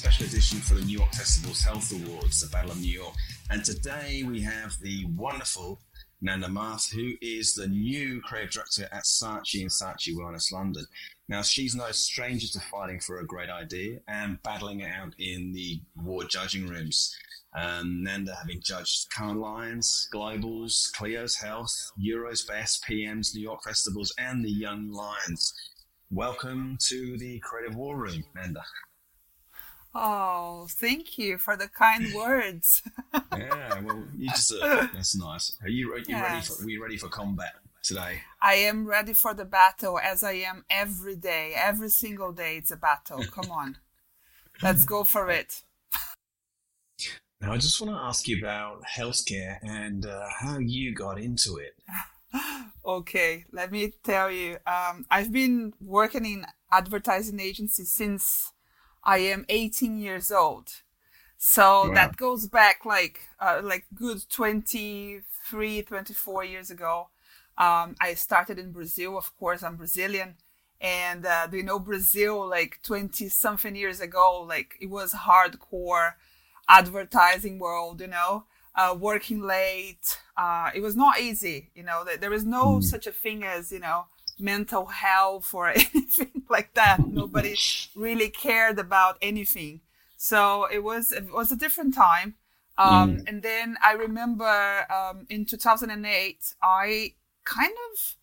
special edition for the New York Festival's Health Awards, the Battle of New York. And today we have the wonderful Nanda Marth, who is the new creative director at Saatchi and Saatchi Wellness London. Now, she's no stranger to fighting for a great idea and battling it out in the award judging rooms. Um, Nanda having judged Cannes Lions, Globals, Clio's Health, Euro's Best, PM's New York Festivals, and the Young Lions. Welcome to the Creative War Room, Nanda. Oh, thank you for the kind words. yeah, well, you deserve it. That's nice. Are you, are you yes. ready for? Are you ready for combat today? I am ready for the battle, as I am every day. Every single day, it's a battle. Come on, let's go for it. Now, I just want to ask you about healthcare and uh, how you got into it. okay, let me tell you. Um, I've been working in advertising agency since I am 18 years old. So wow. that goes back like uh, like good 23, 24 years ago. Um, I started in Brazil. Of course, I'm Brazilian. And uh, do you know Brazil like 20 something years ago? Like it was hardcore advertising world, you know, uh, working late. Uh, it was not easy, you know, there is no mm. such a thing as, you know, mental health or anything like that. Nobody really cared about anything. So it was it was a different time. Um, mm. And then I remember um, in 2008, I kind of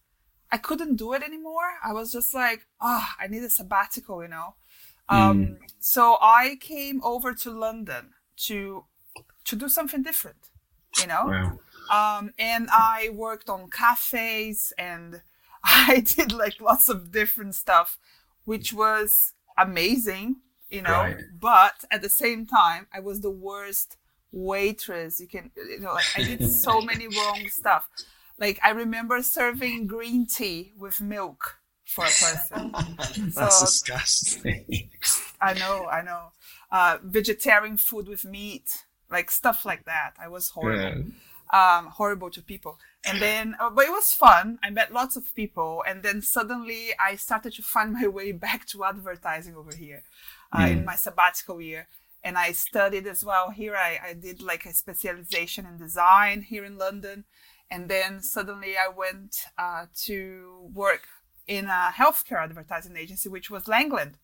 I couldn't do it anymore. I was just like, oh, I need a sabbatical, you know. Um, mm. So I came over to London to to do something different, you know. Wow. Um, and I worked on cafes and I did like lots of different stuff, which was amazing, you know. Right. But at the same time, I was the worst waitress. You can, you know, like I did so many wrong stuff. Like I remember serving green tea with milk for a person. That's so, disgusting. I know, I know. Uh, vegetarian food with meat, like stuff like that. I was horrible. Yeah um, horrible to people. And then, uh, but it was fun. I met lots of people. And then suddenly I started to find my way back to advertising over here uh, mm. in my sabbatical year. And I studied as well here. I, I did like a specialization in design here in London. And then suddenly I went uh, to work in a healthcare advertising agency, which was Langland.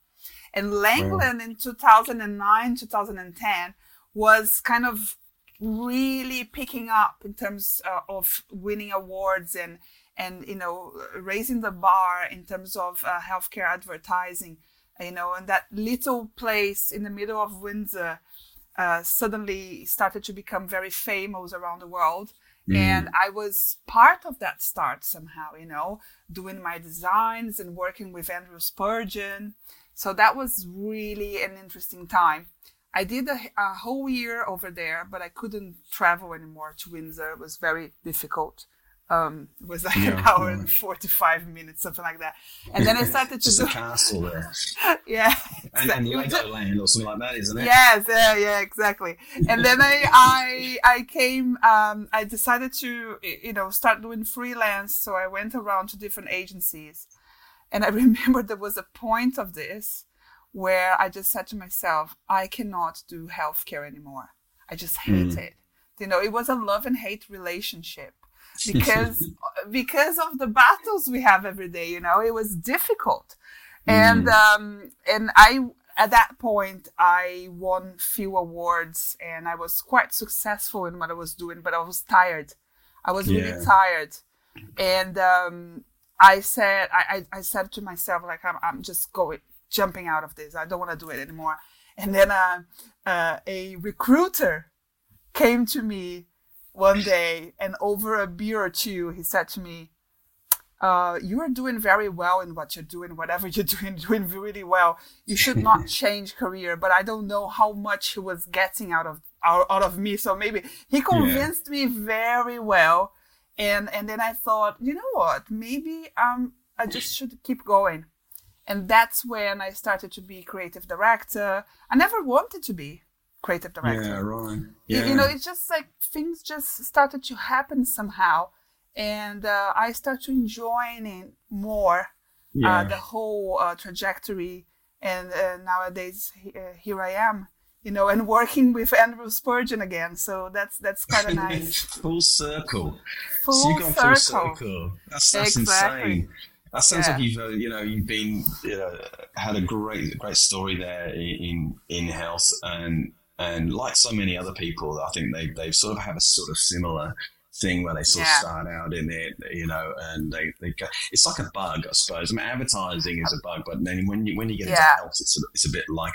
And Langland in 2009, 2010 was kind of really picking up in terms uh, of winning awards and and you know raising the bar in terms of uh, healthcare advertising you know and that little place in the middle of windsor uh, suddenly started to become very famous around the world. Mm. and i was part of that start somehow you know doing my designs and working with andrew spurgeon. So that was really an interesting time I did a, a, whole year over there, but I couldn't travel anymore to Windsor. It was very difficult. Um, it was like yeah, an hour yeah. and 45 minutes, something like that. And then I started to Just do a castle there. yeah. And, and Legoland or something like that, isn't it? Yes, yeah, yeah, exactly. And then I, I, I came, um, I decided to, you know, start doing freelance. So I went around to different agencies. And I remember there was a point of this where I just said to myself, I cannot do healthcare anymore. I just hate mm. it. You know, it was a love and hate relationship because because of the battles we have every day. You know, it was difficult, mm. and um, and I at that point I won few awards and I was quite successful in what I was doing, but I was tired. I was yeah. really tired, and um, I said I, I, I said to myself like I'm I'm just going jumping out of this. I don't want to do it anymore. And then uh, uh, a recruiter came to me one day, and over a beer or two, he said to me, uh, "You are doing very well in what you're doing. Whatever you're doing, doing really well. You should not change career." But I don't know how much he was getting out of out, out of me. So maybe he convinced yeah. me very well. And and then I thought, you know what? Maybe um I just should keep going and that's when I started to be creative director. I never wanted to be creative director. Yeah, right. Yeah. You know, it's just like things just started to happen somehow, and uh, I started to enjoy it more. Uh, yeah. Uh, the whole uh, trajectory and uh, nowadays uh, here I am, you know, and working with Andrew Spurgeon again. So that's that's quite a nice full circle. Full so circle. Full circle. That's that's exactly. insane. That sounds yeah. like you've uh, you know you've been you know had a great great story there in in health and and like so many other people, I think they they sort of have a sort of similar thing where they sort yeah. of start out in it, you know, and they, they go, it's like a bug, I suppose. I mean, advertising is a bug, but then when you when you get into health, it's a, it's a bit like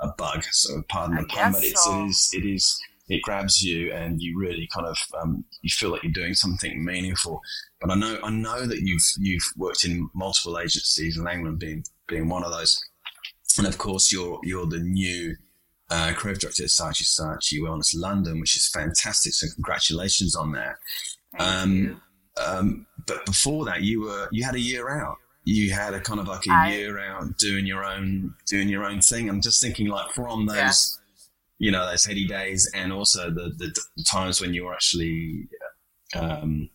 a, a bug. So pardon I the pun, but it's, so. it is it is it grabs you and you really kind of um, you feel like you're doing something meaningful. But I know I know that you've you've worked in multiple agencies, and Langland being being one of those, and of course you're you're the new uh, creative director at Saatchi Saatchi Wellness London, which is fantastic. So congratulations on that. Um, um, but before that, you were you had a year out. You had a kind of like a I, year out doing your own doing your own thing. I'm just thinking like from those, yeah. You know, those heady days, and also the, the, times when you were actually, um,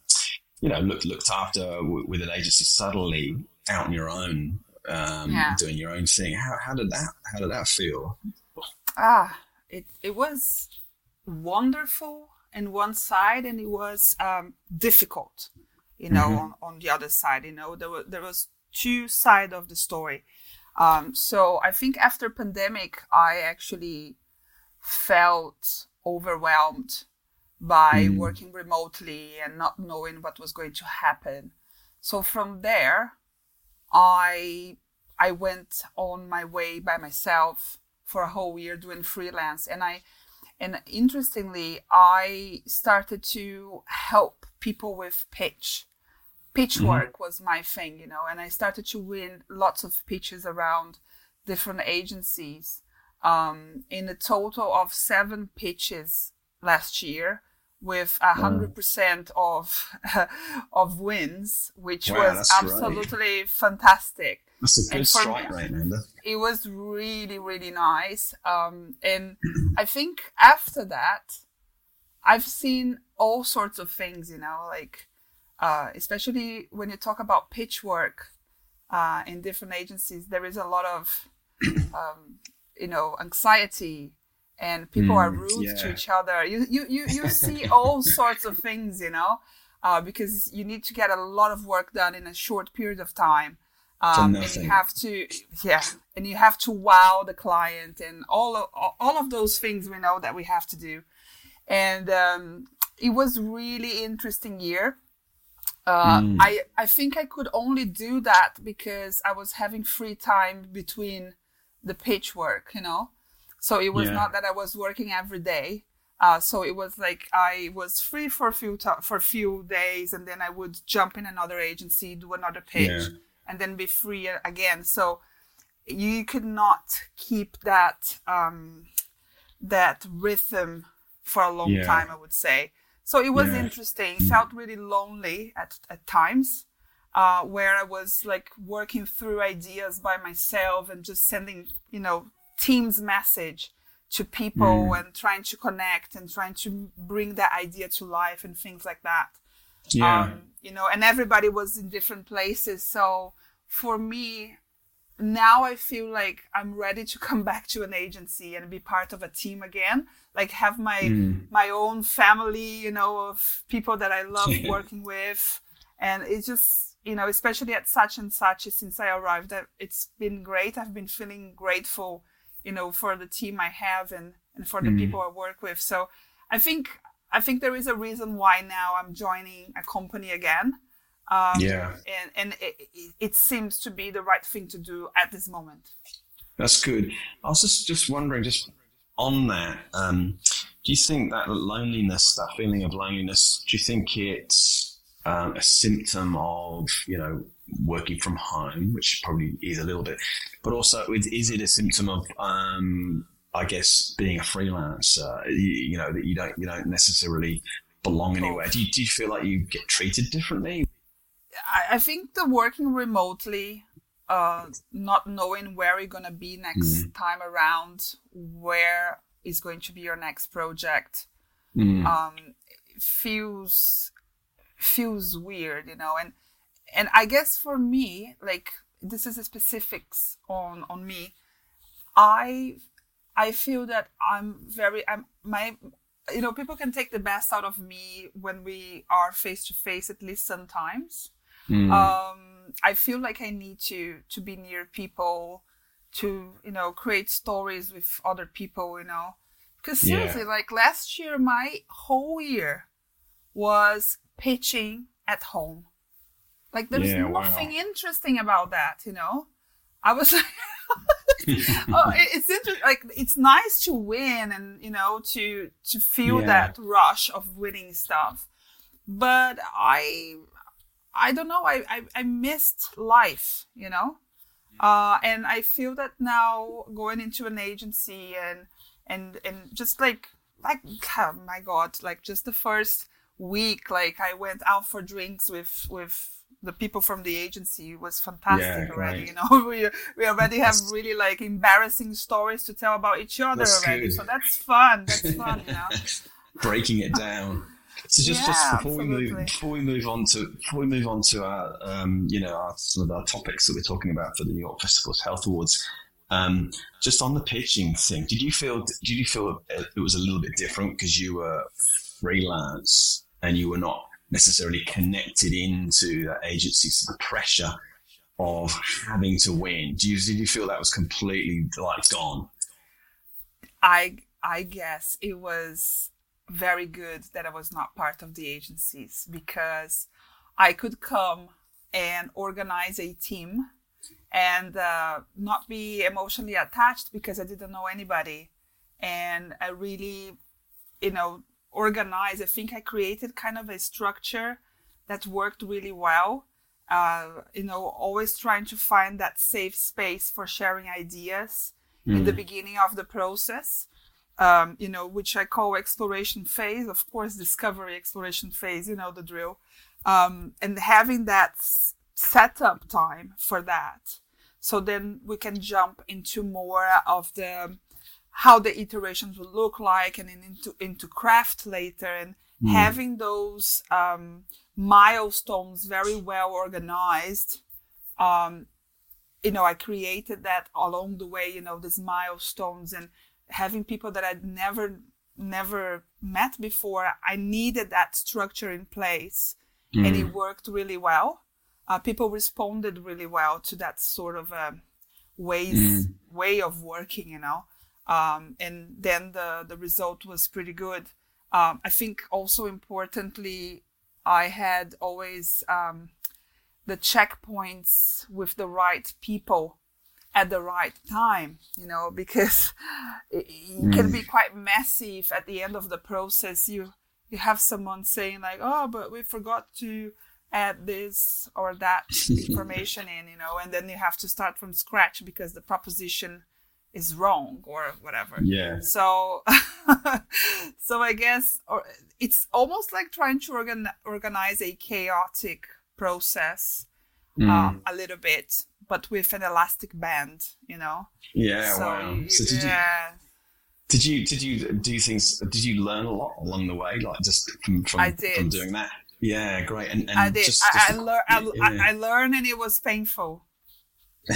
you know, looked looked after with an agency subtly out on your own, um, yeah. doing your own thing. How, how did that how did that feel? ah, it it was wonderful in one side, and it was um, difficult, you know, mm-hmm. on, on the other side. You know, there was there was two side of the story. Um, so I think after pandemic, I actually felt overwhelmed by mm. working remotely and not knowing what was going to happen. So from there, I I went on my way by myself for a whole year doing freelance and i and interestingly i started to help people with pitch pitch mm-hmm. work was my thing you know and i started to win lots of pitches around different agencies um, in a total of seven pitches last year with a hundred percent of of wins, which wow, was absolutely right. fantastic. That's a good strike me, rate, Amanda. It was really, really nice. Um, and I think after that, I've seen all sorts of things, you know, like uh, especially when you talk about pitch work uh, in different agencies, there is a lot of um, you know anxiety and people mm, are rude yeah. to each other. You you you, you see all sorts of things, you know, uh, because you need to get a lot of work done in a short period of time. Um, and you have to, yeah, and you have to wow the client and all of all of those things we know that we have to do. And um, it was really interesting year. Uh, mm. I I think I could only do that because I was having free time between the pitch work, you know. So it was yeah. not that I was working every day. Uh, so it was like I was free for a few to- for a few days, and then I would jump in another agency, do another pitch, yeah. and then be free again. So you could not keep that um, that rhythm for a long yeah. time. I would say. So it was interesting. It felt really lonely at at times. Uh, where I was like working through ideas by myself and just sending, you know, team's message to people mm. and trying to connect and trying to bring that idea to life and things like that. Yeah. Um, you know, and everybody was in different places. So for me, now I feel like I'm ready to come back to an agency and be part of a team again. Like have my mm. my own family, you know, of people that I love working with. And it's just, you know, especially at Saatchi and Saatchi since I arrived, it's been great. I've been feeling grateful you know for the team i have and and for the mm. people i work with. So i think i think there is a reason why now i'm joining a company again. Um, yeah. and and it, it, seems to be the right thing to do at this moment. That's good. I was just just wondering just on that um, do you think that loneliness that feeling of loneliness do you think it's um, a symptom of you know working from home, which probably is a little bit, but also is is it a symptom of, um, I guess, being a freelancer? You, you, know that you don't you don't necessarily belong anywhere. Do you, do you feel like you get treated differently? I, I think the working remotely, uh, not knowing where you're gonna be next mm. time around, where is going to be your next project, mm. um, feels feels weird, you know, and and I guess for me, like this is the specifics on on me. I I feel that I'm very I'm my you know people can take the best out of me when we are face to face at least sometimes. Mm. Um, I feel like I need to to be near people to you know create stories with other people you know because seriously yeah. like last year my whole year was pitching at home. Like there's yeah, nothing wow. interesting about that you know? I was like oh, it's interesting like it's nice to win and you know to to feel yeah. that rush of winning stuff. But i i don't know. I, I i missed life you know? Uh, and I feel that now going into an agency and and and just like like oh my god, like just the first week, like I went out for drinks with with the people from the agency It was fantastic yeah, already. Right. You know, we we already have really like embarrassing stories to tell about each other already. Good. So that's fun. That's fun. You know, breaking it down. So just, yeah, just before absolutely. we move before we move on to before we move on to our um, you know our, some of our topics that we're talking about for the New York Festivals Health Awards, um, just on the pitching thing, did you feel did you feel it was a little bit different because you were freelance and you were not necessarily connected into that agency, so the pressure of having to win? Do you did you feel that was completely like gone? I I guess it was very good that I was not part of the agencies because I could come and organize a team and uh, not be emotionally attached because I didn't know anybody. And I really, you know, organize. I think I created kind of a structure that worked really well. Uh, you know, always trying to find that safe space for sharing ideas mm. in the mm. beginning of the process um, you know, which I call exploration phase, of course, discovery exploration phase, you know, the drill. Um, and having that setup time for that. So then we can jump into more of the how the iterations will look like and into into craft later and mm. having those um, milestones very well organized um, you know i created that along the way you know these milestones and having people that I'd never never met before, I needed that structure in place, mm. and it mm. worked really well. Uh, people responded really well to that sort of uh, ways mm. way of working, you know. Um, and then the the result was pretty good. Um, I think also importantly, I had always um, the checkpoints with the right people at the right time, you know, because it, it can be mm. quite messy if at the end of the process you you have someone saying like, "Oh, but we forgot to add this or that information in," you know, and then you have to start from scratch because the proposition is wrong or whatever. Yeah. So, so I guess, or it's almost like trying to organ- organize a chaotic process mm. um, a little bit but with an elastic band, you know. Yeah. So, wow. So did yeah. You, did you did you do things? Did you learn a lot along the way, like just from from, from doing that? Yeah, great. And, and I did. Just, I, just I, lear- yeah. I, I, learned, and it was painful.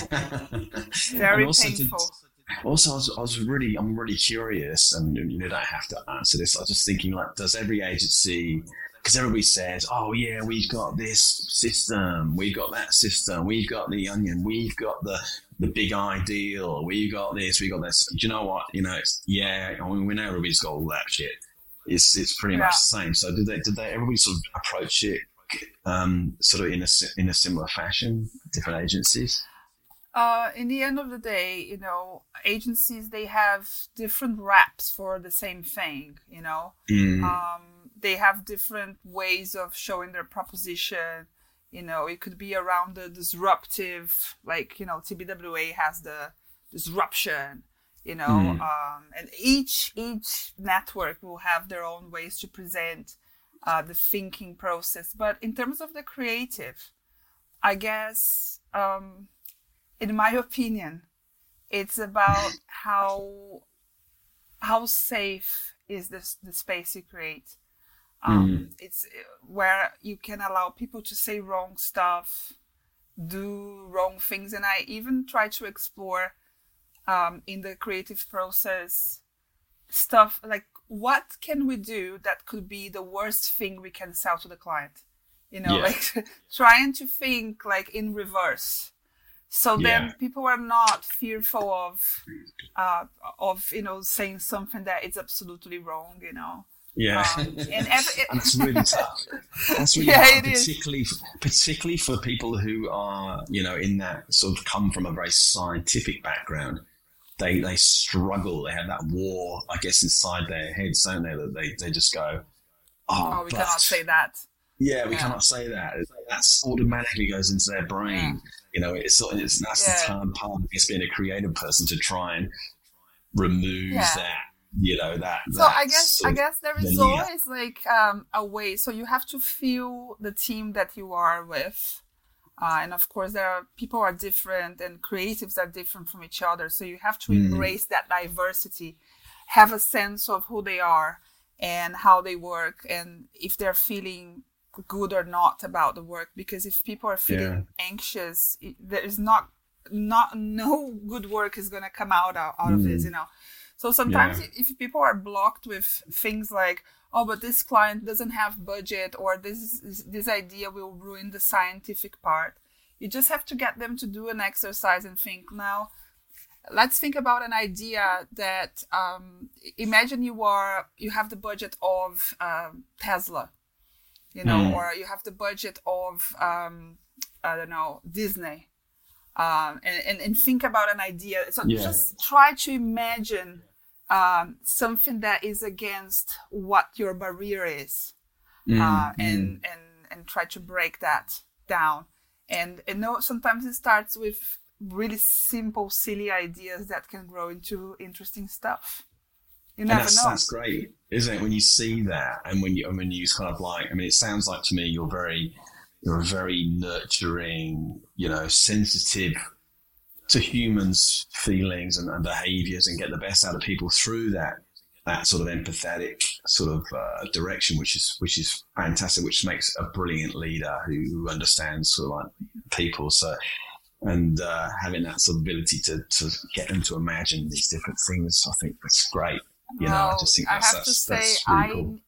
Very painful. Did, also, I was, I was really, I'm really curious, and you don't have to answer this. I was just thinking, like, does every agency because everybody says, "Oh yeah, we've got this system, we've got that system, we've got the onion, we've got the the big ideal, we've got this, we've got this." Do you know what? You know, it's yeah. I mean, we know everybody's got all that shit. It's it's pretty yeah. much the same. So did they did they everybody sort of approach it um, sort of in a in a similar fashion? Different agencies. Uh, in the end of the day, you know, agencies they have different wraps for the same thing. You know, mm. um, they have different ways of showing their proposition. You know, it could be around the disruptive, like you know, TBWA has the disruption. You know, mm. um, and each each network will have their own ways to present uh, the thinking process. But in terms of the creative, I guess, um, in my opinion, it's about how how safe is this the space you create um, mm. It's where you can allow people to say wrong stuff. do wrong things and i even try to explore um, in the creative process stuff like what can we do that could be the worst thing we can sell to the client you know yeah. like trying to think like in reverse so yeah. then people are not fearful of uh, of you know saying something that is absolutely wrong you know yeah, um, and, every, and that's really tough. That's really yeah, hard, particularly for, particularly for people who are you know in that sort of come from a very scientific background. They they struggle. They have that war, I guess, inside their heads, don't they? That they they just go, oh, oh we cannot say that. Yeah, we yeah. cannot say that. That's automatically goes into their brain. Yeah. You know, it's, sort of it's that's the time part of being a creative person to try and remove that you know that so i guess i guess there is always like um, a way so you have to feel the team that you are with uh, and of course there are people are different and creatives are different from each other so you have to mm. embrace that diversity have a sense of who they are and how they work and if they're feeling good or not about the work because if people are feeling yeah. anxious there is not not no good work is going to come out out, out mm. of this mm. you know so sometimes yeah. if people are blocked with things like, oh, but this client doesn't have budget or this this idea will ruin the scientific part, you just have to get them to do an exercise and think now. Let's think about an idea that um, imagine you are you have the budget of um, Tesla, you know, mm. or you have the budget of um, I don't know Disney, um, and, and, and think about an idea. So yeah. just try to imagine um, something that is against what your barrier is, mm, uh, and mm. and and try to break that down. And and know sometimes it starts with really simple, silly ideas that can grow into interesting stuff. You never that's, know. That's great, isn't it? When you see that, and when you when you kind of like, I mean, it sounds like to me you're very you're a very nurturing, you know, sensitive to humans' feelings and, and, behaviors and get the best out of people through that that sort of empathetic sort of uh, direction, which is which is fantastic, which makes a brilliant leader who, who understands sort of like people. So and uh, having that sort of ability to, to get them to imagine these different things, I think that's great. You know, I just think that's, I have that's, to say, really I cool.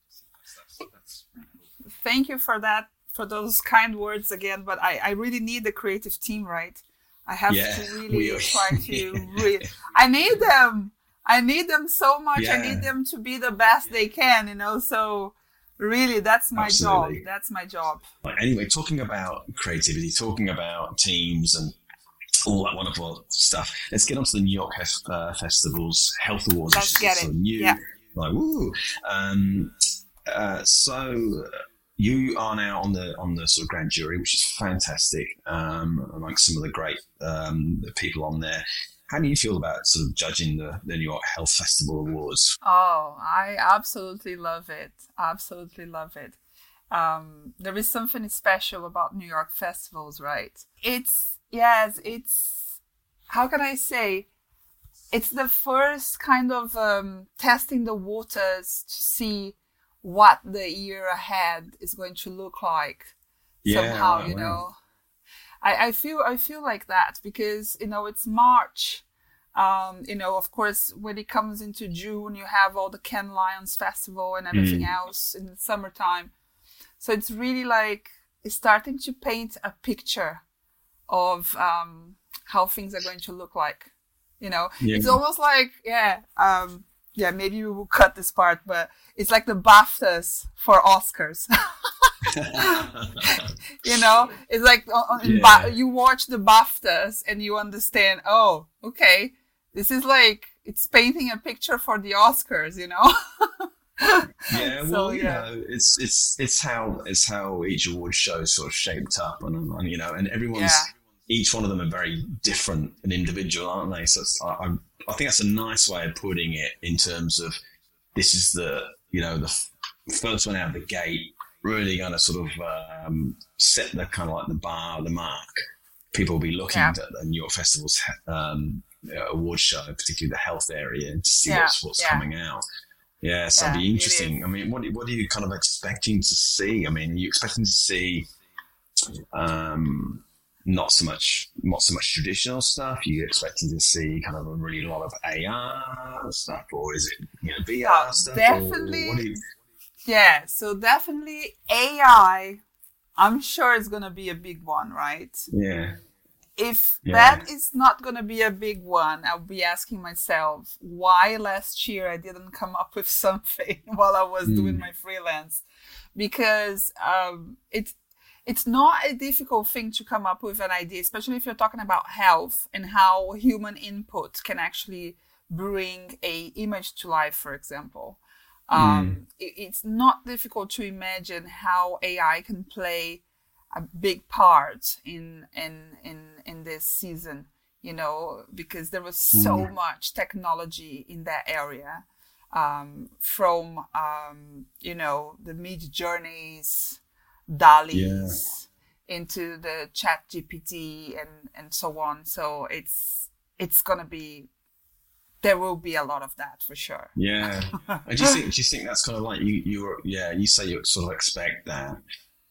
thank you for that for those kind words again. But I, I really need the creative team, right? I have yeah, to really try to read. I need them. I need them so much. Yeah. I need them to be the best they can, you know. So really that's my Absolutely. job. That's my job. Anyway, talking about creativity, talking about teams and all that wonderful stuff. Let's get on to the New York uh, Festival's Health Awards. Let's get it. New, yeah. Like, woo. Um, uh, so you are now on the on the sort of grand jury, which is fantastic, um, amongst some of the great um, people on there. How do you feel about sort of judging the, the New York Health Festival Awards? Oh, I absolutely love it. Absolutely love it. Um, there is something special about New York festivals, right? It's yes, it's how can I say? It's the first kind of um, testing the waters to see what the year ahead is going to look like yeah, somehow you know I, I feel i feel like that because you know it's march um, you know of course when it comes into june you have all the Cannes Lions festival and everything mm. else in the summertime so it's really like starting to paint a picture of um, how things are going to look like you know yeah. it's almost like yeah um, yeah, maybe we will cut this part, but it's like the BAFTAs for Oscars. you know, it's like yeah. ba- you watch the BAFTAs and you understand, oh, okay, this is like it's painting a picture for the Oscars, you know. yeah, well, so, you yeah. know, it's it's it's how it's how each award show sort of shaped up, and, and you know, and everyone's yeah. Each one of them are very different and individual, aren't they? So I, I think that's a nice way of putting it in terms of this is the you know the first one out of the gate, really going to sort of um, set the kind of like the bar, the mark. People will be looking yeah. at the New York Festival's um, award show, particularly the health area, to see yeah. what's what's yeah. coming out. Yeah, so it'll be interesting. I mean, what what are you kind of expecting to see? I mean, are you expecting to see um, not so much not so much traditional stuff? You're you expecting to see kind of a really lot of AR stuff, or is it you know VR uh, stuff? Definitely. You, yeah, so definitely AI. I'm sure it's gonna be a big one, right? Yeah. If yeah. that is not gonna be a big one, I'll be asking myself why last year I didn't come up with something while I was mm. doing my freelance, because um, it's it's not a difficult thing to come up with an idea, especially if you're talking about health and how human input can actually bring a image to life, for example. Um, mm. it, it's not difficult to imagine how AI can play a big part in in in in this season. You know, because there was so mm. much technology in that area, um, from um, you know the Midjourneys DALL-E's yeah. into the chat GPT and, and so on. So it's it's gonna be there will be a lot of that for sure. Yeah. do you think do you think that's kind of like you you yeah, you say you sort of expect that.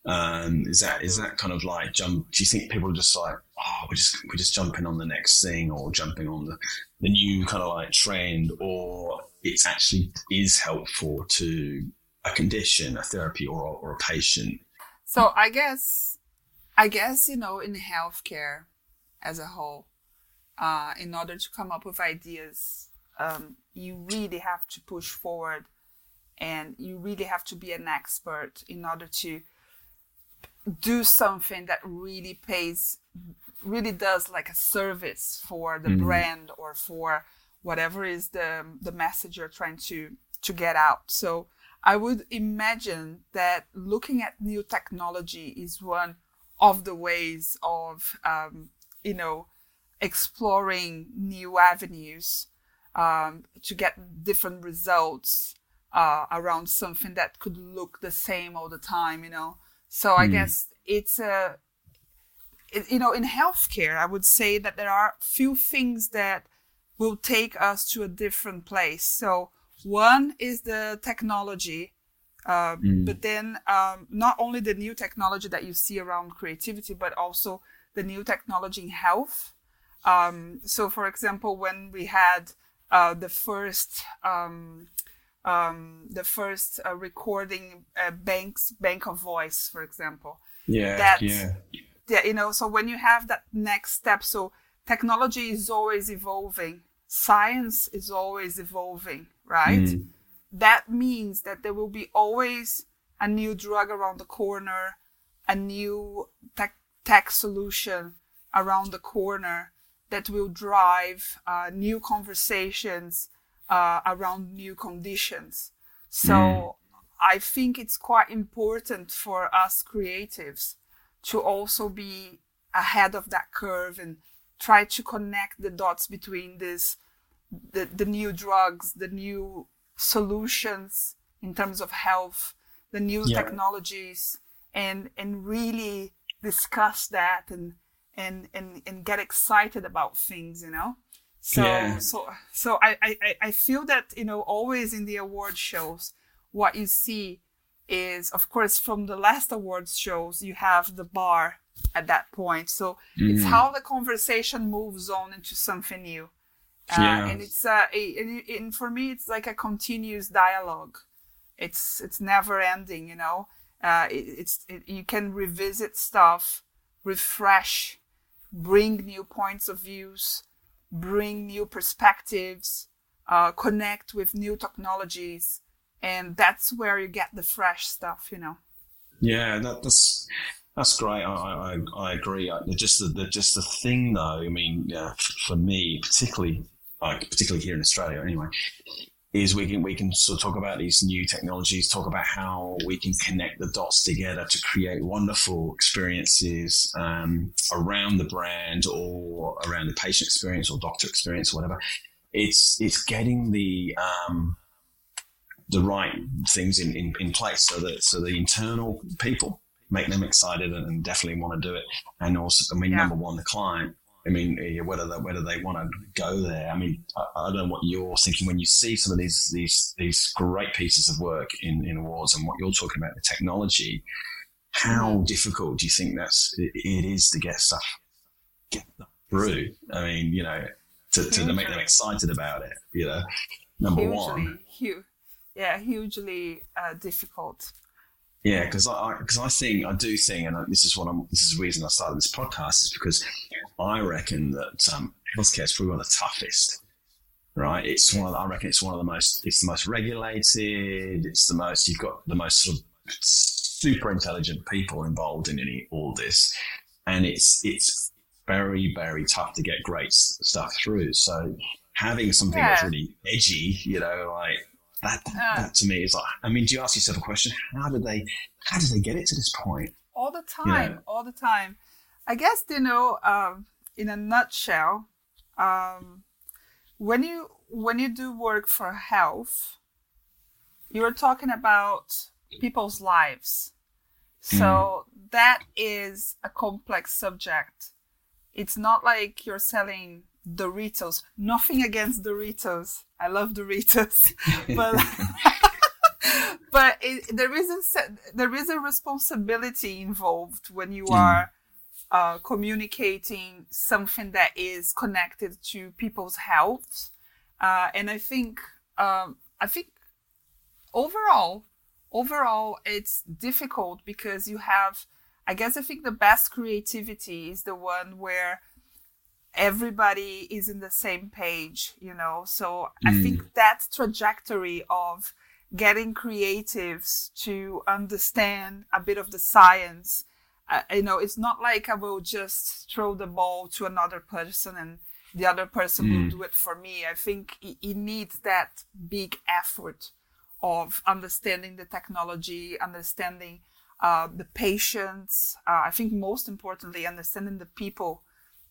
Um, is that is that kind of like jump? Do you think people are just like, oh, we're just we're just jumping on the next thing, or jumping on the the new kind of like trend, or it actually is helpful to a condition, a therapy, or or a patient so I guess, I guess you know, in healthcare as a whole, uh, in order to come up with ideas, um, you really have to push forward, and you really have to be an expert in order to do something that really pays, really does like a service for the mm-hmm. brand or for whatever is the the message you're trying to to get out. So I would imagine that looking at new technology is one of the ways of, um, you know, exploring new avenues um, to get different results uh, around something that could look the same all the time, you know. So mm. I hmm. guess it's a, it, you know, in healthcare, I would say that there are few things that will take us to a different place. So one is the technology, uh, mm. but then um, not only the new technology that you see around creativity, but also the new technology in health. Um, so, for example, when we had uh, the first um, um the first uh, recording uh, banks bank of voice, for example, yeah, that, yeah, yeah, you know. So when you have that next step, so technology is always evolving, science is always evolving right? Mm. That means that there will be always a new drug around the corner, a new tech, tech solution around the corner that will drive uh, new conversations uh, around new conditions. So mm. I think it's quite important for us creatives to also be ahead of that curve and try to connect the dots between this the, the new drugs, the new solutions in terms of health, the new yeah. technologies, and and really discuss that and and and and get excited about things, you know. So yeah. so so I, I I feel that you know always in the award shows what you see is of course from the last awards shows you have the bar at that point so mm. it's how the conversation moves on into something new uh, yeah. and it's uh, a, and, and for me it's like a continuous dialogue it's it's never ending you know uh, it, it's it, you can revisit stuff refresh bring new points of views bring new perspectives uh, connect with new technologies and that's where you get the fresh stuff you know yeah that, that's that's great. I, I, I agree. Just the, the, just the thing, though. I mean, yeah, for me, particularly like particularly here in Australia anyway, is we can we can sort of talk about these new technologies, talk about how we can connect the dots together to create wonderful experiences um, around the brand or around the patient experience or doctor experience or whatever. It's it's getting the um, the right things in, in, in place so that so the internal people make them excited and, and definitely want to do it. And also, I mean, yeah. number one, the client I mean, whether they, whether they want to go there. I mean, I, I, don't know what you're thinking when you see some of these these these great pieces of work in, in awards and what you're talking about the technology. How difficult do you think that's it, it is to get stuff get through. I mean, you know, to, to make them excited about it. You know, number hugely, one. Huge, yeah, hugely uh, difficult. Yeah, because I because I, I, think I do think, and this is what I'm. This is the reason I started this podcast is because I reckon that um, healthcare is probably one of the toughest. Right, it's one of the, I reckon it's one of the most. It's the most regulated. It's the most. You've got the most sort of super intelligent people involved in any all this, and it's it's very very tough to get great stuff through. So having something yeah. that's really edgy, you know, like that, uh, that to me is like, I mean, do you ask yourself a question? How did they, how did they get it to this point? All the time, you know? all the time. I guess you know, um, in a nutshell, um, when you when you do work for health, you're talking about people's lives. So mm. that is a complex subject. It's not like you're selling Doritos. Nothing against Doritos. I love Doritos, but but it, there is a there is a responsibility involved when you mm. are uh, communicating something that is connected to people's health, uh, and I think um, I think overall overall it's difficult because you have I guess I think the best creativity is the one where everybody is in the same page, you know. So mm. I think that trajectory of getting creatives to understand a bit of the science, uh, you know, it's not like I will just throw the ball to another person and the other person mm. will do it for me. I think it, it needs that big effort of understanding the technology, understanding uh, the patients. Uh, I think most importantly, understanding the people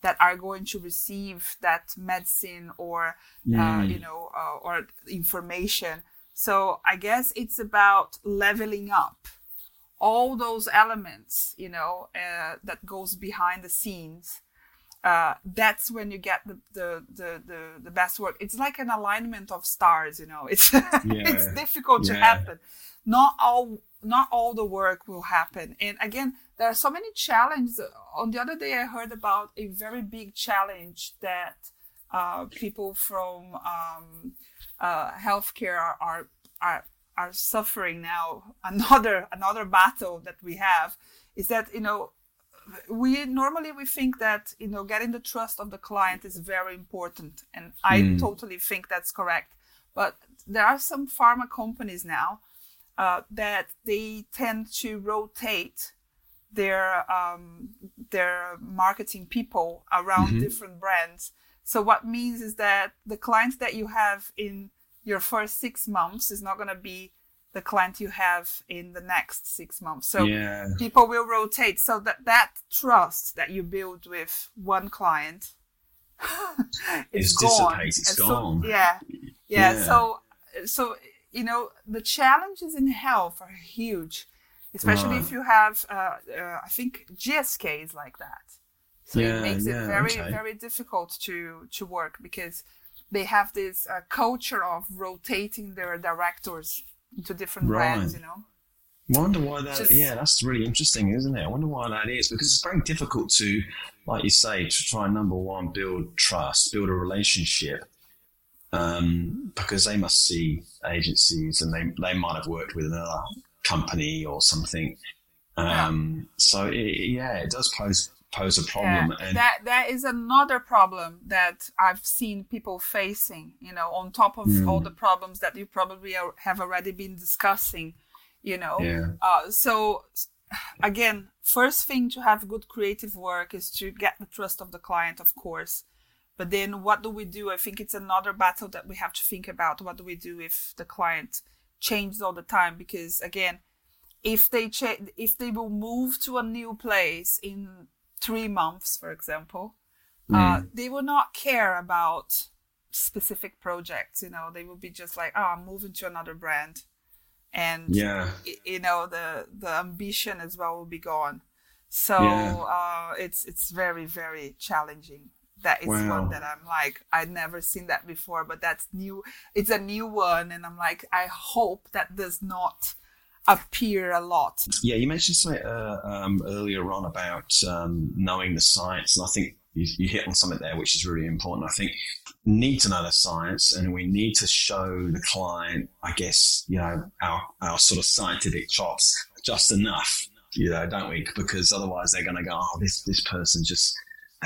that are going to receive that medicine or mm. uh, you know uh, or information so i guess it's about leveling up all those elements you know uh, that goes behind the scenes uh, that's when you get the, the, the, the, the best work. It's like an alignment of stars, you know. It's yeah. it's difficult yeah. to happen. Not all not all the work will happen. And again, there are so many challenges. On the other day, I heard about a very big challenge that uh, people from um, uh, healthcare are, are, are are suffering now. Another another battle that we have is that you know we normally we think that you know getting the trust of the client is very important, and I mm. totally think that's correct. But there are some pharma companies now uh, that they tend to rotate their um, their marketing people around mm-hmm. different brands. So what means is that the clients that you have in your first six months is not going to be the client you have in the next six months. So yeah. people will rotate. So that that trust that you build with one client is it's gone. It's gone. So, yeah, yeah, yeah. So so you know the challenges in health are huge especially if you have uh, uh, i think gsk is like that so yeah, it makes yeah, it very okay. very difficult to to work because they have this uh, culture of rotating their directors into different right. brands you know wonder why that Just, yeah that's really interesting isn't it i wonder why that is because it's very difficult to like you say to try number one build trust build a relationship um, because they must see agencies and they, they might have worked with another company or something. Um. So it, yeah, it does pose pose a problem. Yeah, and that that is another problem that I've seen people facing. You know, on top of mm. all the problems that you probably are, have already been discussing. You know, yeah. Uh, so again, first thing to have good creative work is to get the trust of the client, of course. But then, what do we do? I think it's another battle that we have to think about. What do we do if the client changes all the time because again if they cha- if they will move to a new place in three months for example mm. uh, they will not care about specific projects you know they will be just like oh i'm moving to another brand and yeah you know the the ambition as well will be gone so yeah. uh, it's it's very very challenging that is wow. one that I'm like, I'd never seen that before, but that's new. It's a new one. And I'm like, I hope that does not appear a lot. Yeah, you mentioned something uh, um, earlier on about um, knowing the science. And I think you, you hit on something there which is really important. I think need to know the science, and we need to show the client, I guess, you know, our our sort of scientific chops just enough, you know, don't we? Because otherwise they're going to go, oh, this this person just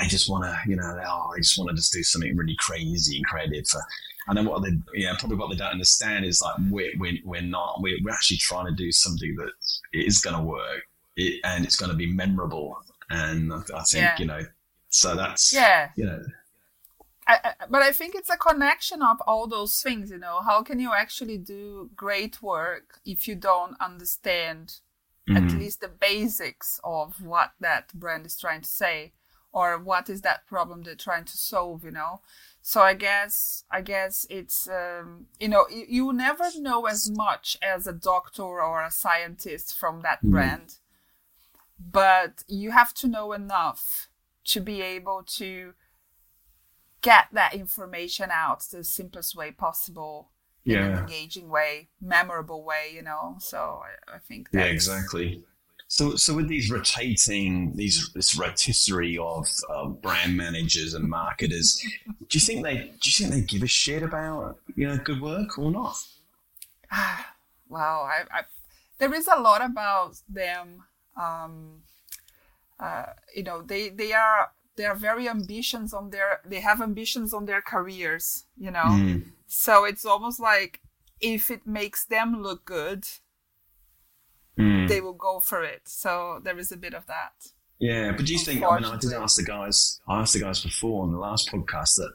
they just want to, you know, oh, they just want to just do something really crazy and creative. For, and then what they, yeah, probably what they don't understand is like we're we're, we're not we're, we're actually trying to do something that is going to work, it, and it's going to be memorable. And I, I think Yeah. you know, so that's Yeah. you know, I, I, but I think it's a connection of all those things, you know. How can you actually do great work if you don't understand at Mm. least the basics of what that brand is trying to say or what is that problem they're trying to solve, you know? So I guess I guess it's um, you know you, you never know as much as a doctor or a scientist from that Mm. brand, but you have to know enough to be able to get that information out the simplest way possible in an yeah. engaging way, memorable way, you know. So I, I think Yeah, exactly. So, so with these rotating, these this rotisserie of uh, brand managers and marketers, do you think they do you think they give a shit about you know good work or not? wow, I, I, there is a lot about them. Um, uh, you know, they they are they are very ambitions on their they have ambitions on their careers. You know, Mm. so it's almost like if it makes them look good, Mm. they will go for it. So there is a bit of that. Yeah, but do you think? I mean, I did ask the guys. I asked the guys before on the last podcast that.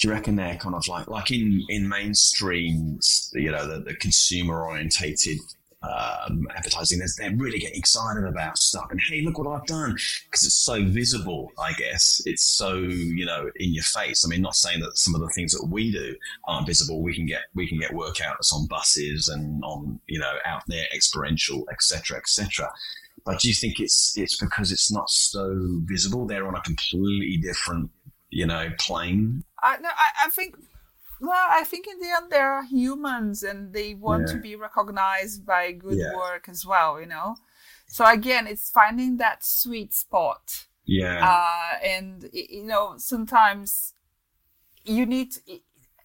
Do you reckon they're kind of like like in in mainstream, you know, the, the consumer orientated um, advertising? They're, they're really getting excited about stuff, and hey, look what I've done because it's so visible. I guess it's so you know in your face. I mean, not saying that some of the things that we do aren't visible. We can get we can get workouts on buses and on you know out there experiential, etc., etc. But do you think it's it's because it's not so visible? They're on a completely different, you know, plane. I no, I, I think. Well, I think in the end they are humans and they want to be recognized by good Yeah. work as well. You know, so again, it's finding that sweet spot. Yeah, Uh, and you know, sometimes you need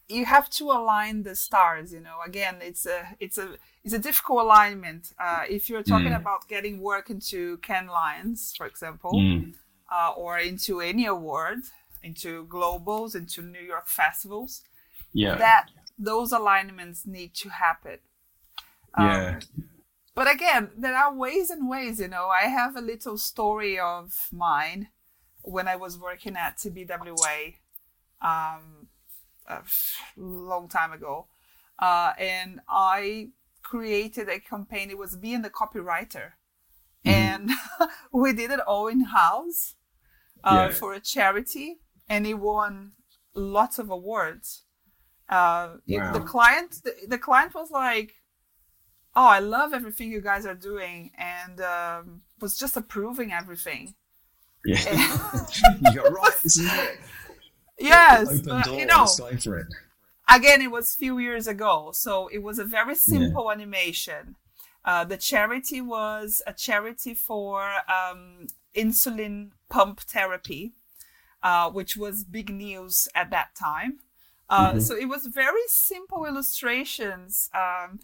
you have to align the stars. You know, again, it's a it's a it's a difficult alignment. Uh, if you're talking Mm. about getting work into Cannes Lions, for example, Mm. uh, or into any award, into globals, into New York festivals, yeah, that those alignments need to happen. Um, yeah, But again, there are ways and ways, you know. I have a little story of mine when I was working at TBWA um, a long time ago. Uh, and I created a campaign. It was being the copywriter. And we did it all in house uh, Yeah. for a charity. And it won lots of awards. Uh, it- the client, the, the client was like, oh, I love everything you guys are doing, and um, was just approving everything. yeah. you got right. This is it. Yes, Open but, you know, Let's go for it. again, it was few years ago, so it was a very simple animation. Uh, the charity was a charity for um, insulin pump therapy, uh, which was big news at that time. Uh, Mhm. So it was very simple illustrations um,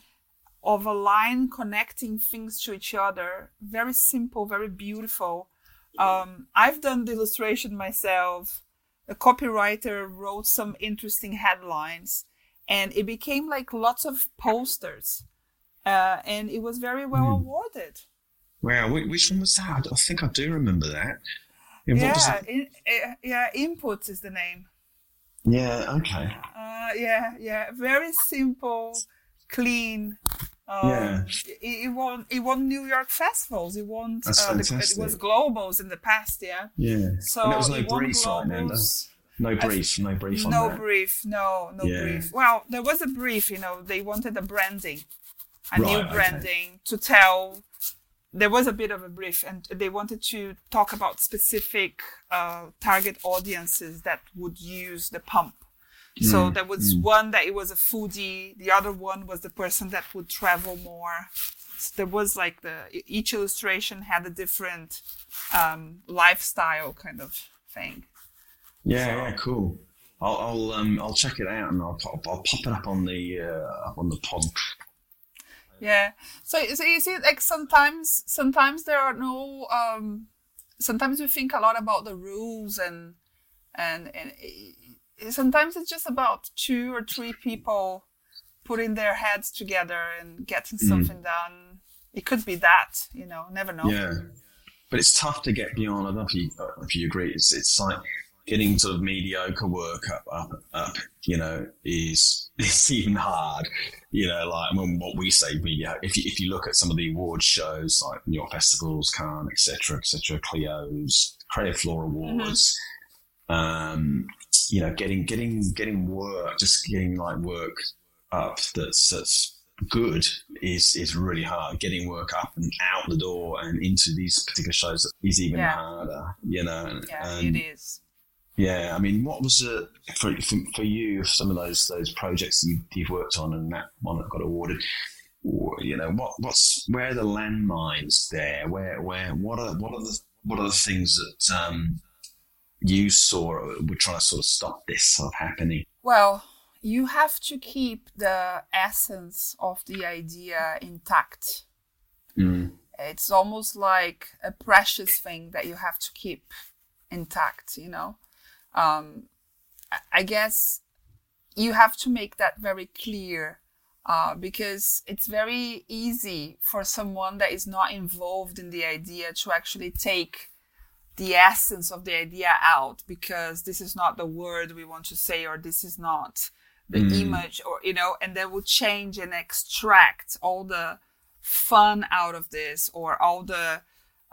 of a line connecting things to each other. Very simple, very beautiful. Um, I've done the illustration myself. The copywriter wrote some interesting headlines, and it became like lots of posters. Uh, and it was very well Hmm. awarded. Wow, which one was that? I think I do remember that. Yeah, Yeah, in, uh, yeah, Inputs is the name. Yeah, okay. Uh, yeah, yeah, very simple, clean. Um, Yeah. It, it won. It won New York festivals. It won. That's uh, the, it was globals in the past. Yeah. Yeah. So and there was no it brief then. globals. No brief, no brief on no that. brief no no Yeah. brief well there was a brief you know they wanted a branding a new Right, okay. branding to tell there was a bit of a brief and they wanted to talk about specific uh, target audiences that would use the pump so Mm, there was one that it was a foodie the other one was the person that would travel more So there was like the each illustration had a different um, lifestyle kind of thing Yeah, so. yeah, cool. I'll I'll, um, I'll check it out and I'll pop, I'll pop it up on the uh, on the pod. Yeah. So, so you see, like sometimes sometimes there are no. Um, sometimes we think a lot about the rules and and and it, sometimes it's just about two or three people putting their heads together and getting mm. something done. It could be that, you know, never know. Yeah, but it's tough to get beyond. I don't know if you, if you agree. It's it's like getting sort of mediocre work up, up, up, you know, is, is even hard. You know, like when what we say media, if you, if you look at some of the award shows like New York festivals, Cannes, etc., etc., Clio's, Creative Floor Awards, mm-hmm. um, you know, getting, getting, getting work, just getting like work up that's, that's good is, is really hard. Getting work up and out the door and into these particular shows is even yeah. harder, you know. Yeah, and, it is yeah, I mean, what was it for, for, for you? Some of those those projects you, you've worked on and that one that got awarded. You know, what what's where are the landmines there? Where where what are what are the what are the things that um, you saw were trying to sort of stop this sort of happening? Well, you have to keep the essence of the idea intact. Mm. It's almost like a precious thing that you have to keep intact, you know? Um, I guess you have to make that very clear uh, because it's very easy for someone that is not involved in the idea to actually take the essence of the idea out because this is not the word we want to say or this is not the mm. image or you know and they will change and extract all the fun out of this or all the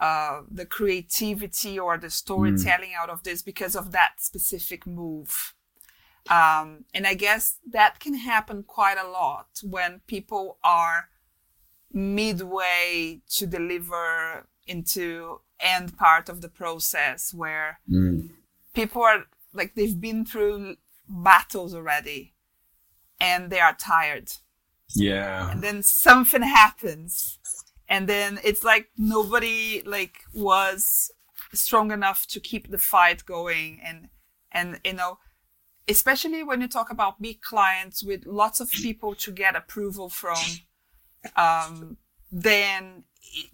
uh, the creativity or the storytelling mm. out of this because of that specific move. Um, and I guess that can happen quite a lot when people are midway to deliver into end part of the process where mm. people are like they've been through battles already and they are tired. Yeah. And then something happens and then it's like nobody like was strong enough to keep the fight going and and you know especially when you talk about big clients with lots of people to get approval from um, then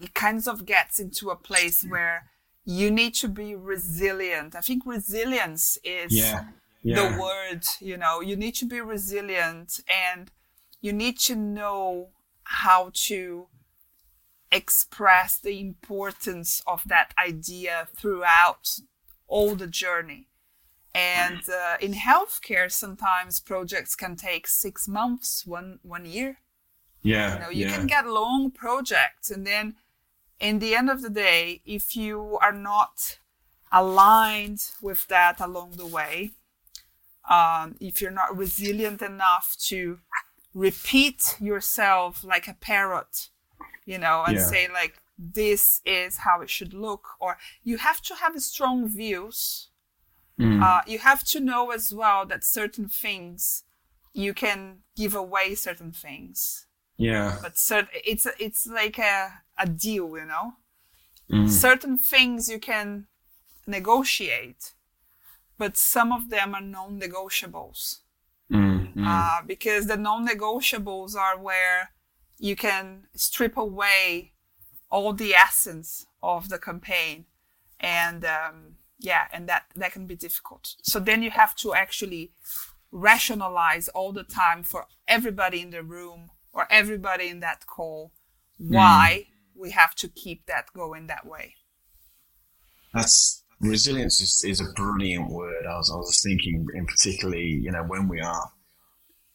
it kind of gets into a place where you need to be resilient i think resilience is yeah. Yeah. the word you know you need to be resilient and you need to know how to express the importance of that idea throughout all the journey. And uh, in healthcare, sometimes projects can take six months, one one year. Yeah, you know, you yeah. can get long projects, and then in the end of the day, if you are not aligned with that along the way, um, if you're not resilient enough to repeat yourself like a parrot you know, and yeah. say like this is how it should look, or you have to have strong views. Mm. Uh, you have to know as well that certain things you can give away certain things. Yeah. But cert- it's it's like a a deal, you know. Mm. Certain things you can negotiate, but some of them are non-negotiables. Mm, mm. Uh, because the non-negotiables are where you can strip away all the essence of the campaign and um, yeah and that that can be difficult. So then you have to actually rationalize all the time for everybody in the room or everybody in that call why mm. we have to keep that going that way. That's resilience is, is a brilliant word. I was, I was thinking in particularly you know when we are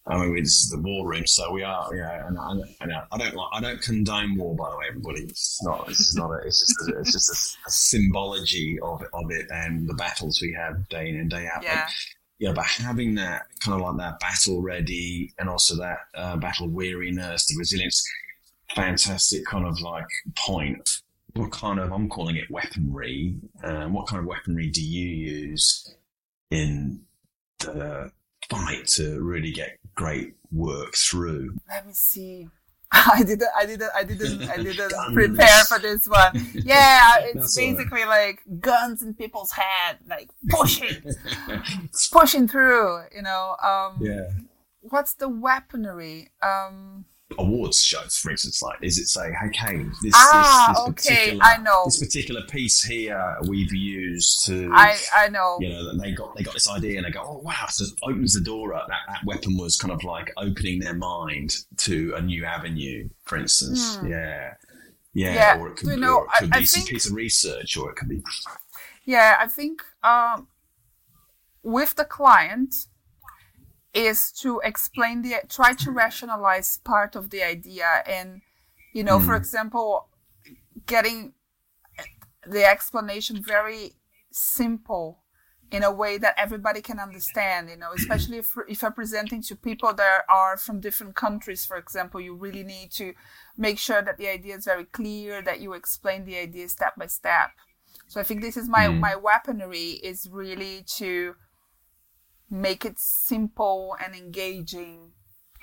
I mean, this is the war room, so we are, yeah. And, and, and I don't like, I don't condone war, by the way, everybody. It's not, is not, a, it's just, a, it's just a, a, symbology of it, of it and the battles we have day in and day out. Yeah. But, yeah, but having that kind of like that battle ready and also that uh, battle weariness, the resilience, fantastic kind of like point. What kind of, I'm calling it weaponry. Um, what kind of weaponry do you use in the fight to really get great work through? Let me see. I didn't, I didn't, I didn't, I didn't prepare for this one. Yeah, it's basically right. like guns in people's head, like pushing, pushing through. You know. Um, yeah. What's the weaponry? Um, awards shows, for instance, like is it say, okay, this, ah, this, this okay, I know this particular piece here we've used to, I, I know, you know, they got they got this idea and they go, oh wow, so it opens the door up. That, that weapon was kind of like opening their mind to a new avenue, for instance. Hmm. Yeah. yeah, yeah, or it could, you know, it could I, be I some think, piece of research, or it could be. Yeah, I think um, with the client is to explain the try to rationalize part of the idea and you know mm. for hmm. example getting the explanation very simple in a way that everybody can understand you know especially if, if you're presenting to people that are from different countries for example you really need to make sure that the idea is very clear that you explain the idea step by step so i think this is my mm. my weaponry is really to make it simple and engaging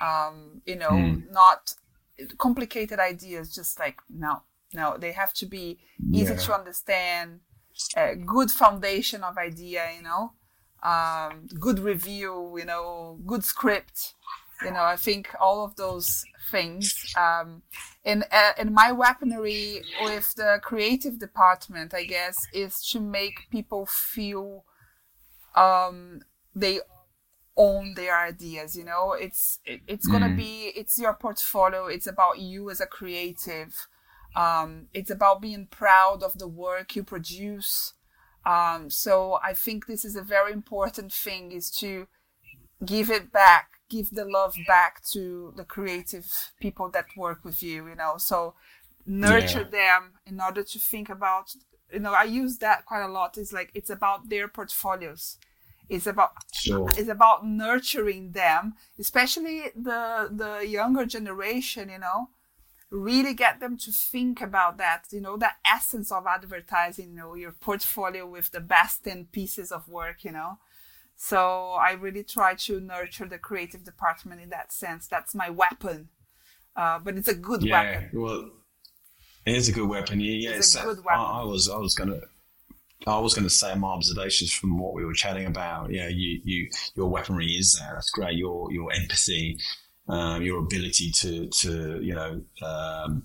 um, you know mm. not complicated ideas just like no no they have to be easy yeah. to understand a good foundation of idea you know um, good review you know good script you know i think all of those things um, and uh, and my weaponry with the creative department i guess is to make people feel um, they own their ideas you know? It's it, it's gonna mm. be it's your portfolio. It's about you as a creative. Um, it's about being proud of the work you produce. Um, so i think this is a very important thing is to give it back give the love back to the creative people that work with you you know? So nurture yeah. them in order to think about you know i use that quite a lot. It's like it's about their portfolios it's about sure. it's about nurturing them, especially the the younger generation. You know, really get them to think about that. You know, the essence of advertising. You know, your portfolio with the best ten pieces of work. You know, so I really try to nurture the creative department in that sense. That's my weapon, uh, but it's a good yeah, weapon. Well, it is a good weapon. Yeah, it's, it's a good weapon. I, I was I was gonna I was going to say my observations from what we were chatting about. Yeah, you, you, your weaponry is there. That's great. Your, your empathy, um, your ability to, to, you know, um,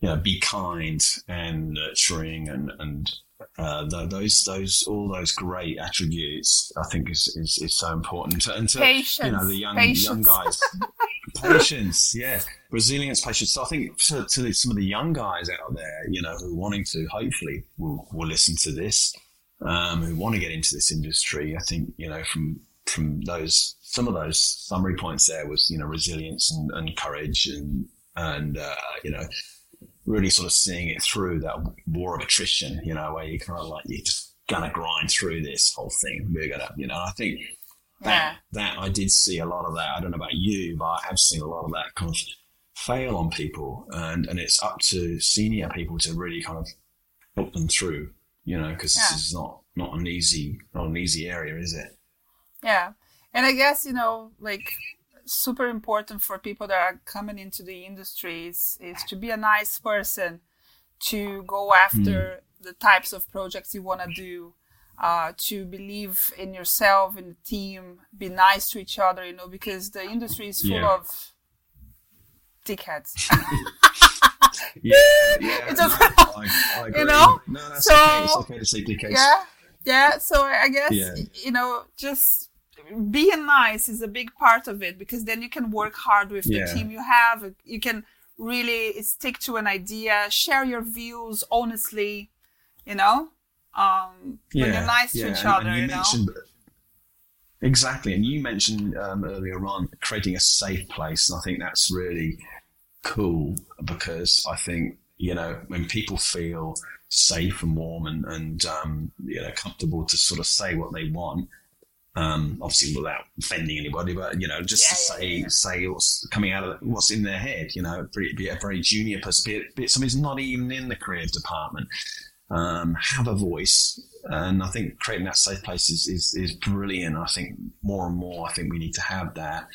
you know, be kind and nurturing and, and, uh, those, those, all those great attributes, I think is, is, is so important. And to, Patience. you know, the young, young guys, patience, yeah, resilience, patience. So I think to, to, some of the young guys out there, you know, who are wanting to hopefully will, will listen to this, um, who want to get into this industry, I think you know from from those some of those summary points there was you know resilience and, and courage and and uh, you know really sort of seeing it through that war of attrition, you know, where you kind of like you're just gonna grind through this whole thing. We're gonna, you know, I think that that I did see a lot of that. I don't know about you, but I have seen a lot of that kind of fail on people, and and it's up to senior people to really kind of help them through. You know, because yeah. this is not not an easy not an easy area, is it? Yeah, and I guess you know, like super important for people that are coming into the industries is to be a nice person, to go after mm. the types of projects you want to do uh, to believe in yourself in the team, be nice to each other, you know, because the industry is full yeah. of dickheads. yeah, yeah. no, I, I you know, no, that's so, okay. It's okay to say dickheads. Yeah, yeah. So I guess yeah. you know, just being nice is a big part of it because then you can work hard with yeah. the team you have. You can really stick to an idea, share your views honestly. You know, um, yeah, you're nice yeah. to each and, other. And you, you mentioned, know? Exactly, and you mentioned um, earlier on creating a safe place, and I think that's really cool because I think you know when people feel safe and warm and, and um, you know comfortable to sort of say what they want. Um, obviously without offending anybody, but you know, just yeah, to say yeah. say what's coming out of what's in their head. You know, be, be a very junior person, be it, be it somebody who's not even in the creative department um, have a voice. And I think creating that safe place is, is, is brilliant. I think more and more, I think we need to have that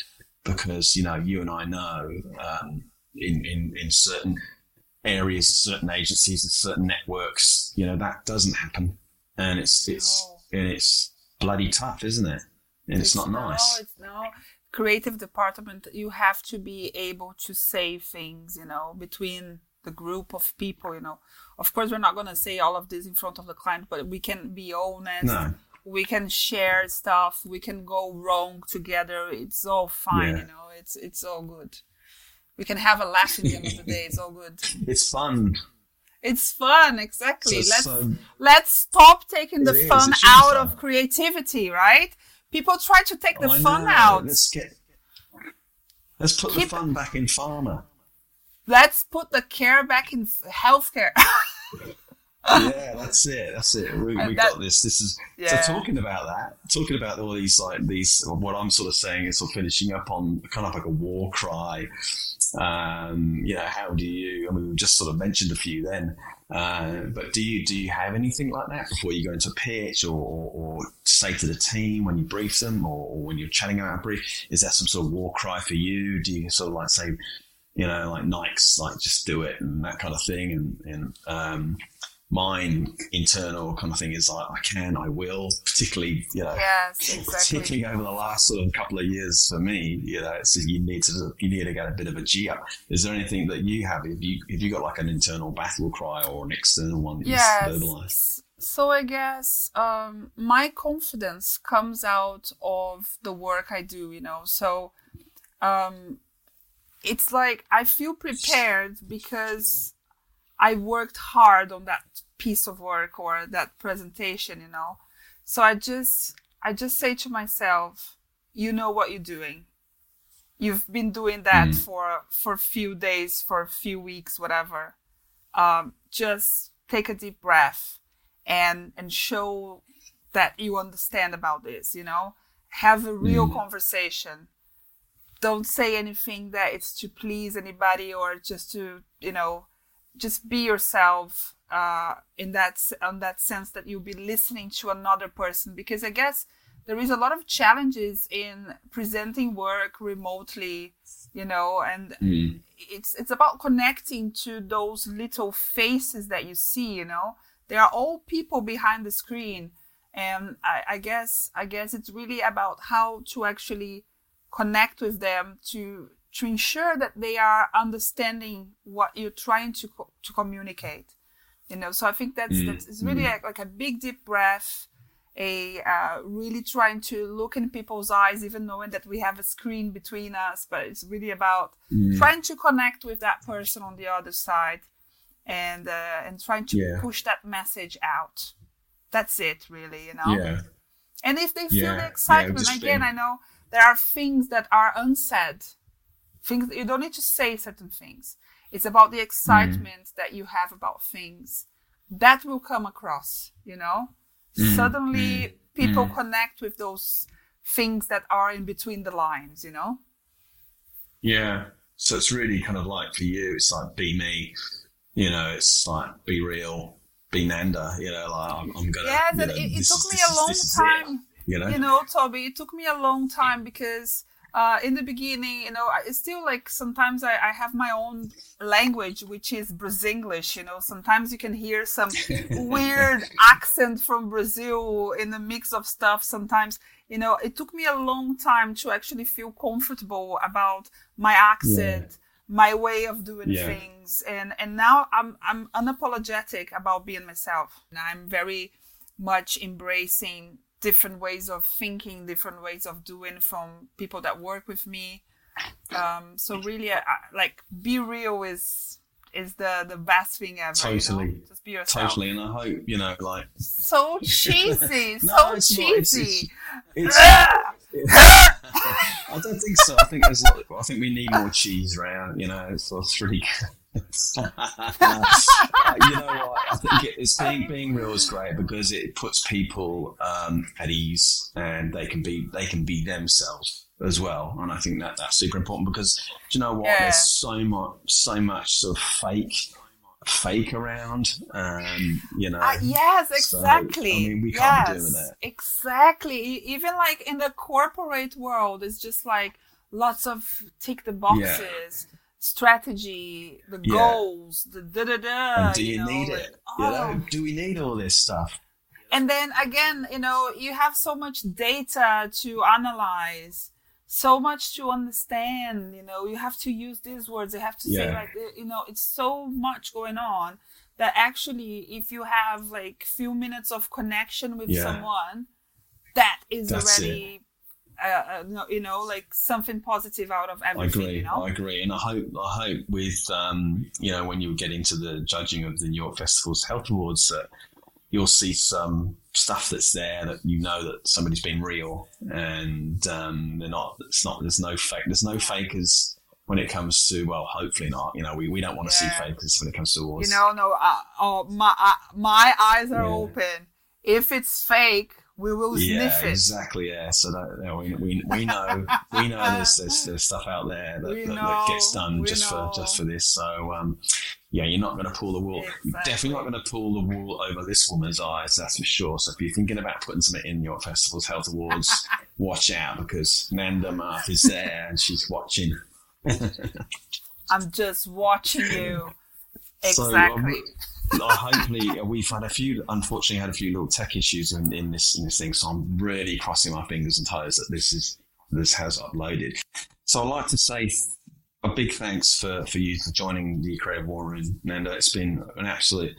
because, you know, you and I know, um, in, in, in certain areas, certain agencies, and certain networks. You know that doesn't happen, and it's it's and it's bloody tough, isn't it? And it's, it's not nice. No, it's no creative department. You have to be able to say things, you know, between the group of people. You know, of course, we're not gonna say all of this in front of the client, but we can be honest. No. We can share stuff. We can go wrong together. It's all fine, yeah. you know. It's it's all good we can have a laugh in the end of the day. It's all good. It's fun. It's fun, exactly. So, let's so, let's stop taking the fun out fun. of creativity, right? People try to take the oh, fun out. Let's get let's put Keep, the fun back in pharma. Let's put the care back in healthcare. yeah, that's it. That's it. We, we that, got this. This is yeah. so talking about that. Talking about all these like these. What I'm sort of saying is sort of finishing up on kind of like a war cry um, you know, how do you? I mean, we just sort of mentioned a few then. Uh, but do you do you have anything like that before you go into pitch, or, or, or say to the team when you brief them, or, or, when you're chatting about a brief? Is that some sort of war cry for you? Do you sort of like say, you know, like Nike's like just do it and that kind of thing, and and um, mine internal kind of thing is like I can, I will, particularly you know, yes, exactly. particularly over the last sort of couple of years for me, you know, so you need to you need to get a bit of a G up. Is there anything that you have? If you have you got like an internal battle cry or an external one that yes. you verbalize? So I guess um, my confidence comes out of the work I do, you know. So um, it's like I feel prepared because I worked hard on that piece of work or that presentation, you know. So I just I just say to myself, you know what you're doing. You've been doing that mm. for for a few days, for a few weeks, whatever. Um, just take a deep breath and and show that you understand about this, you know. Have a real mm. conversation. Don't say anything that it's to please anybody or just to, you know, just be yourself uh, in that on that sense that you'll be listening to another person because I guess there is a lot of challenges in presenting work remotely, you know, and mm. it's it's about connecting to those little faces that you see, you know. They are all people behind the screen, and I, I guess I guess it's really about how to actually connect with them to to ensure that they are understanding what you're trying to co- to communicate you know so i think that's mm. that's it's really mm. like a big deep breath a uh, really trying to look in people's eyes even knowing that we have a screen between us but it's really about mm. trying to connect with that person on the other side and uh, and trying to yeah. push that message out that's it really you know yeah. and if they feel yeah. the excitement again i know there are things that are unsaid things you don't need to say certain things it's about the excitement mm. that you have about things that will come across you know mm. suddenly mm. people mm. connect with those things that are in between the lines you know yeah so it's really kind of like for you it's like be me you know it's like be real be nanda you know like i'm, I'm gonna yeah you know, it, it took me a long time it, you know you know toby it took me a long time because uh, in the beginning, you know, it's still like sometimes I, I have my own language, which is Brasinglish. You know, sometimes you can hear some weird accent from Brazil in the mix of stuff. Sometimes, you know, it took me a long time to actually feel comfortable about my accent. Yeah. my way of doing yeah. things and and now i'm i'm unapologetic about being myself and i'm very much embracing different ways of thinking, different ways of doing from people that work with me. Um, so really, I, like be real is is the the best thing ever. Totally, you know? just be yourself. Totally, and I hope you know, like so cheesy, no, so it's cheesy. Not, it's, it's, I don't think so. I think there's, I think we need more cheese around. You know, it's, it's really you know what? I think it, it's being being real is great because it puts people um, at ease and they can be they can be themselves as well. And I think that that's super important because do you know what? Yeah. There's so much so much sort of fake fake around um you know uh, yes exactly so, i mean we can't yes, be doing that exactly even like in the corporate world it's just like lots of tick the boxes yeah strategy, the yeah. goals, the da da da. And do you, you know, need like, it? Oh. You know, do we need all this stuff? And then again, you know, you have so much data to analyze, so much to understand. You know, you have to use these words. You have to yeah. say like, you know, it's so much going on that actually, if you have like few minutes of connection with yeah. someone, that is That's already. It uh, uh you know, like something positive out of everything. I agree. You know? I agree, and I hope, I hope with um, you know, when you get into the judging of the New York Festival's Health Awards, that you'll see some stuff that's there that you know that somebody's been real, and um, they're not. It's not. There's no fake. There's no fakers when it comes to well, hopefully not. You know, we, we don't want to yeah. see fakers when it comes to awards. You know, no. Uh, oh, my uh, my eyes are yeah. open. If it's fake, we will yeah, sniff it. exactly. Yeah. So that you know, we, we, we know we know there's, there's, there's stuff out there that, that, that gets done just know. for just for this. So um, yeah, you're not going to pull the wool. Exactly. Definitely not going to pull the wool over this woman's eyes. That's for sure. So if you're thinking about putting something in your festival's health awards, watch out because Nanda Marth is there and she's watching. I'm just watching you. Exactly. So, um, hopefully we've had a few unfortunately had a few little tech issues in, in this in this thing so i'm really crossing my fingers and toes that this is this has uploaded. So i'd like to say a big thanks for for you for joining the creative war room nanda it's been an absolute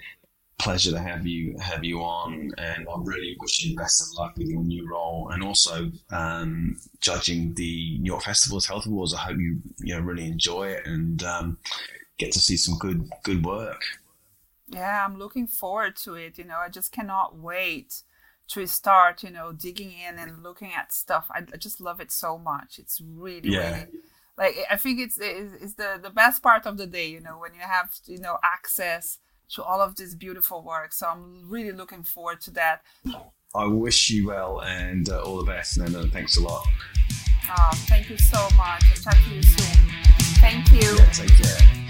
pleasure to have you have you on and i'm really wishing you best of luck with your new role and also um, judging the new york festival's health awards. I hope you you know really enjoy it and um, get to see some good good work yeah, I'm looking forward to it. You know, I just cannot wait to start, you know, digging in and looking at stuff. I, I just love it so much. It's really, yeah. really like I think it's, it's, it's the the best part of the day. You know, when you have you know access to all of this beautiful work. So I'm really looking forward to that. I wish you well and uh, all the best, and uh, thanks a lot. Oh, thank you so much. I'll talk to you soon. Thank you. Yeah, take care.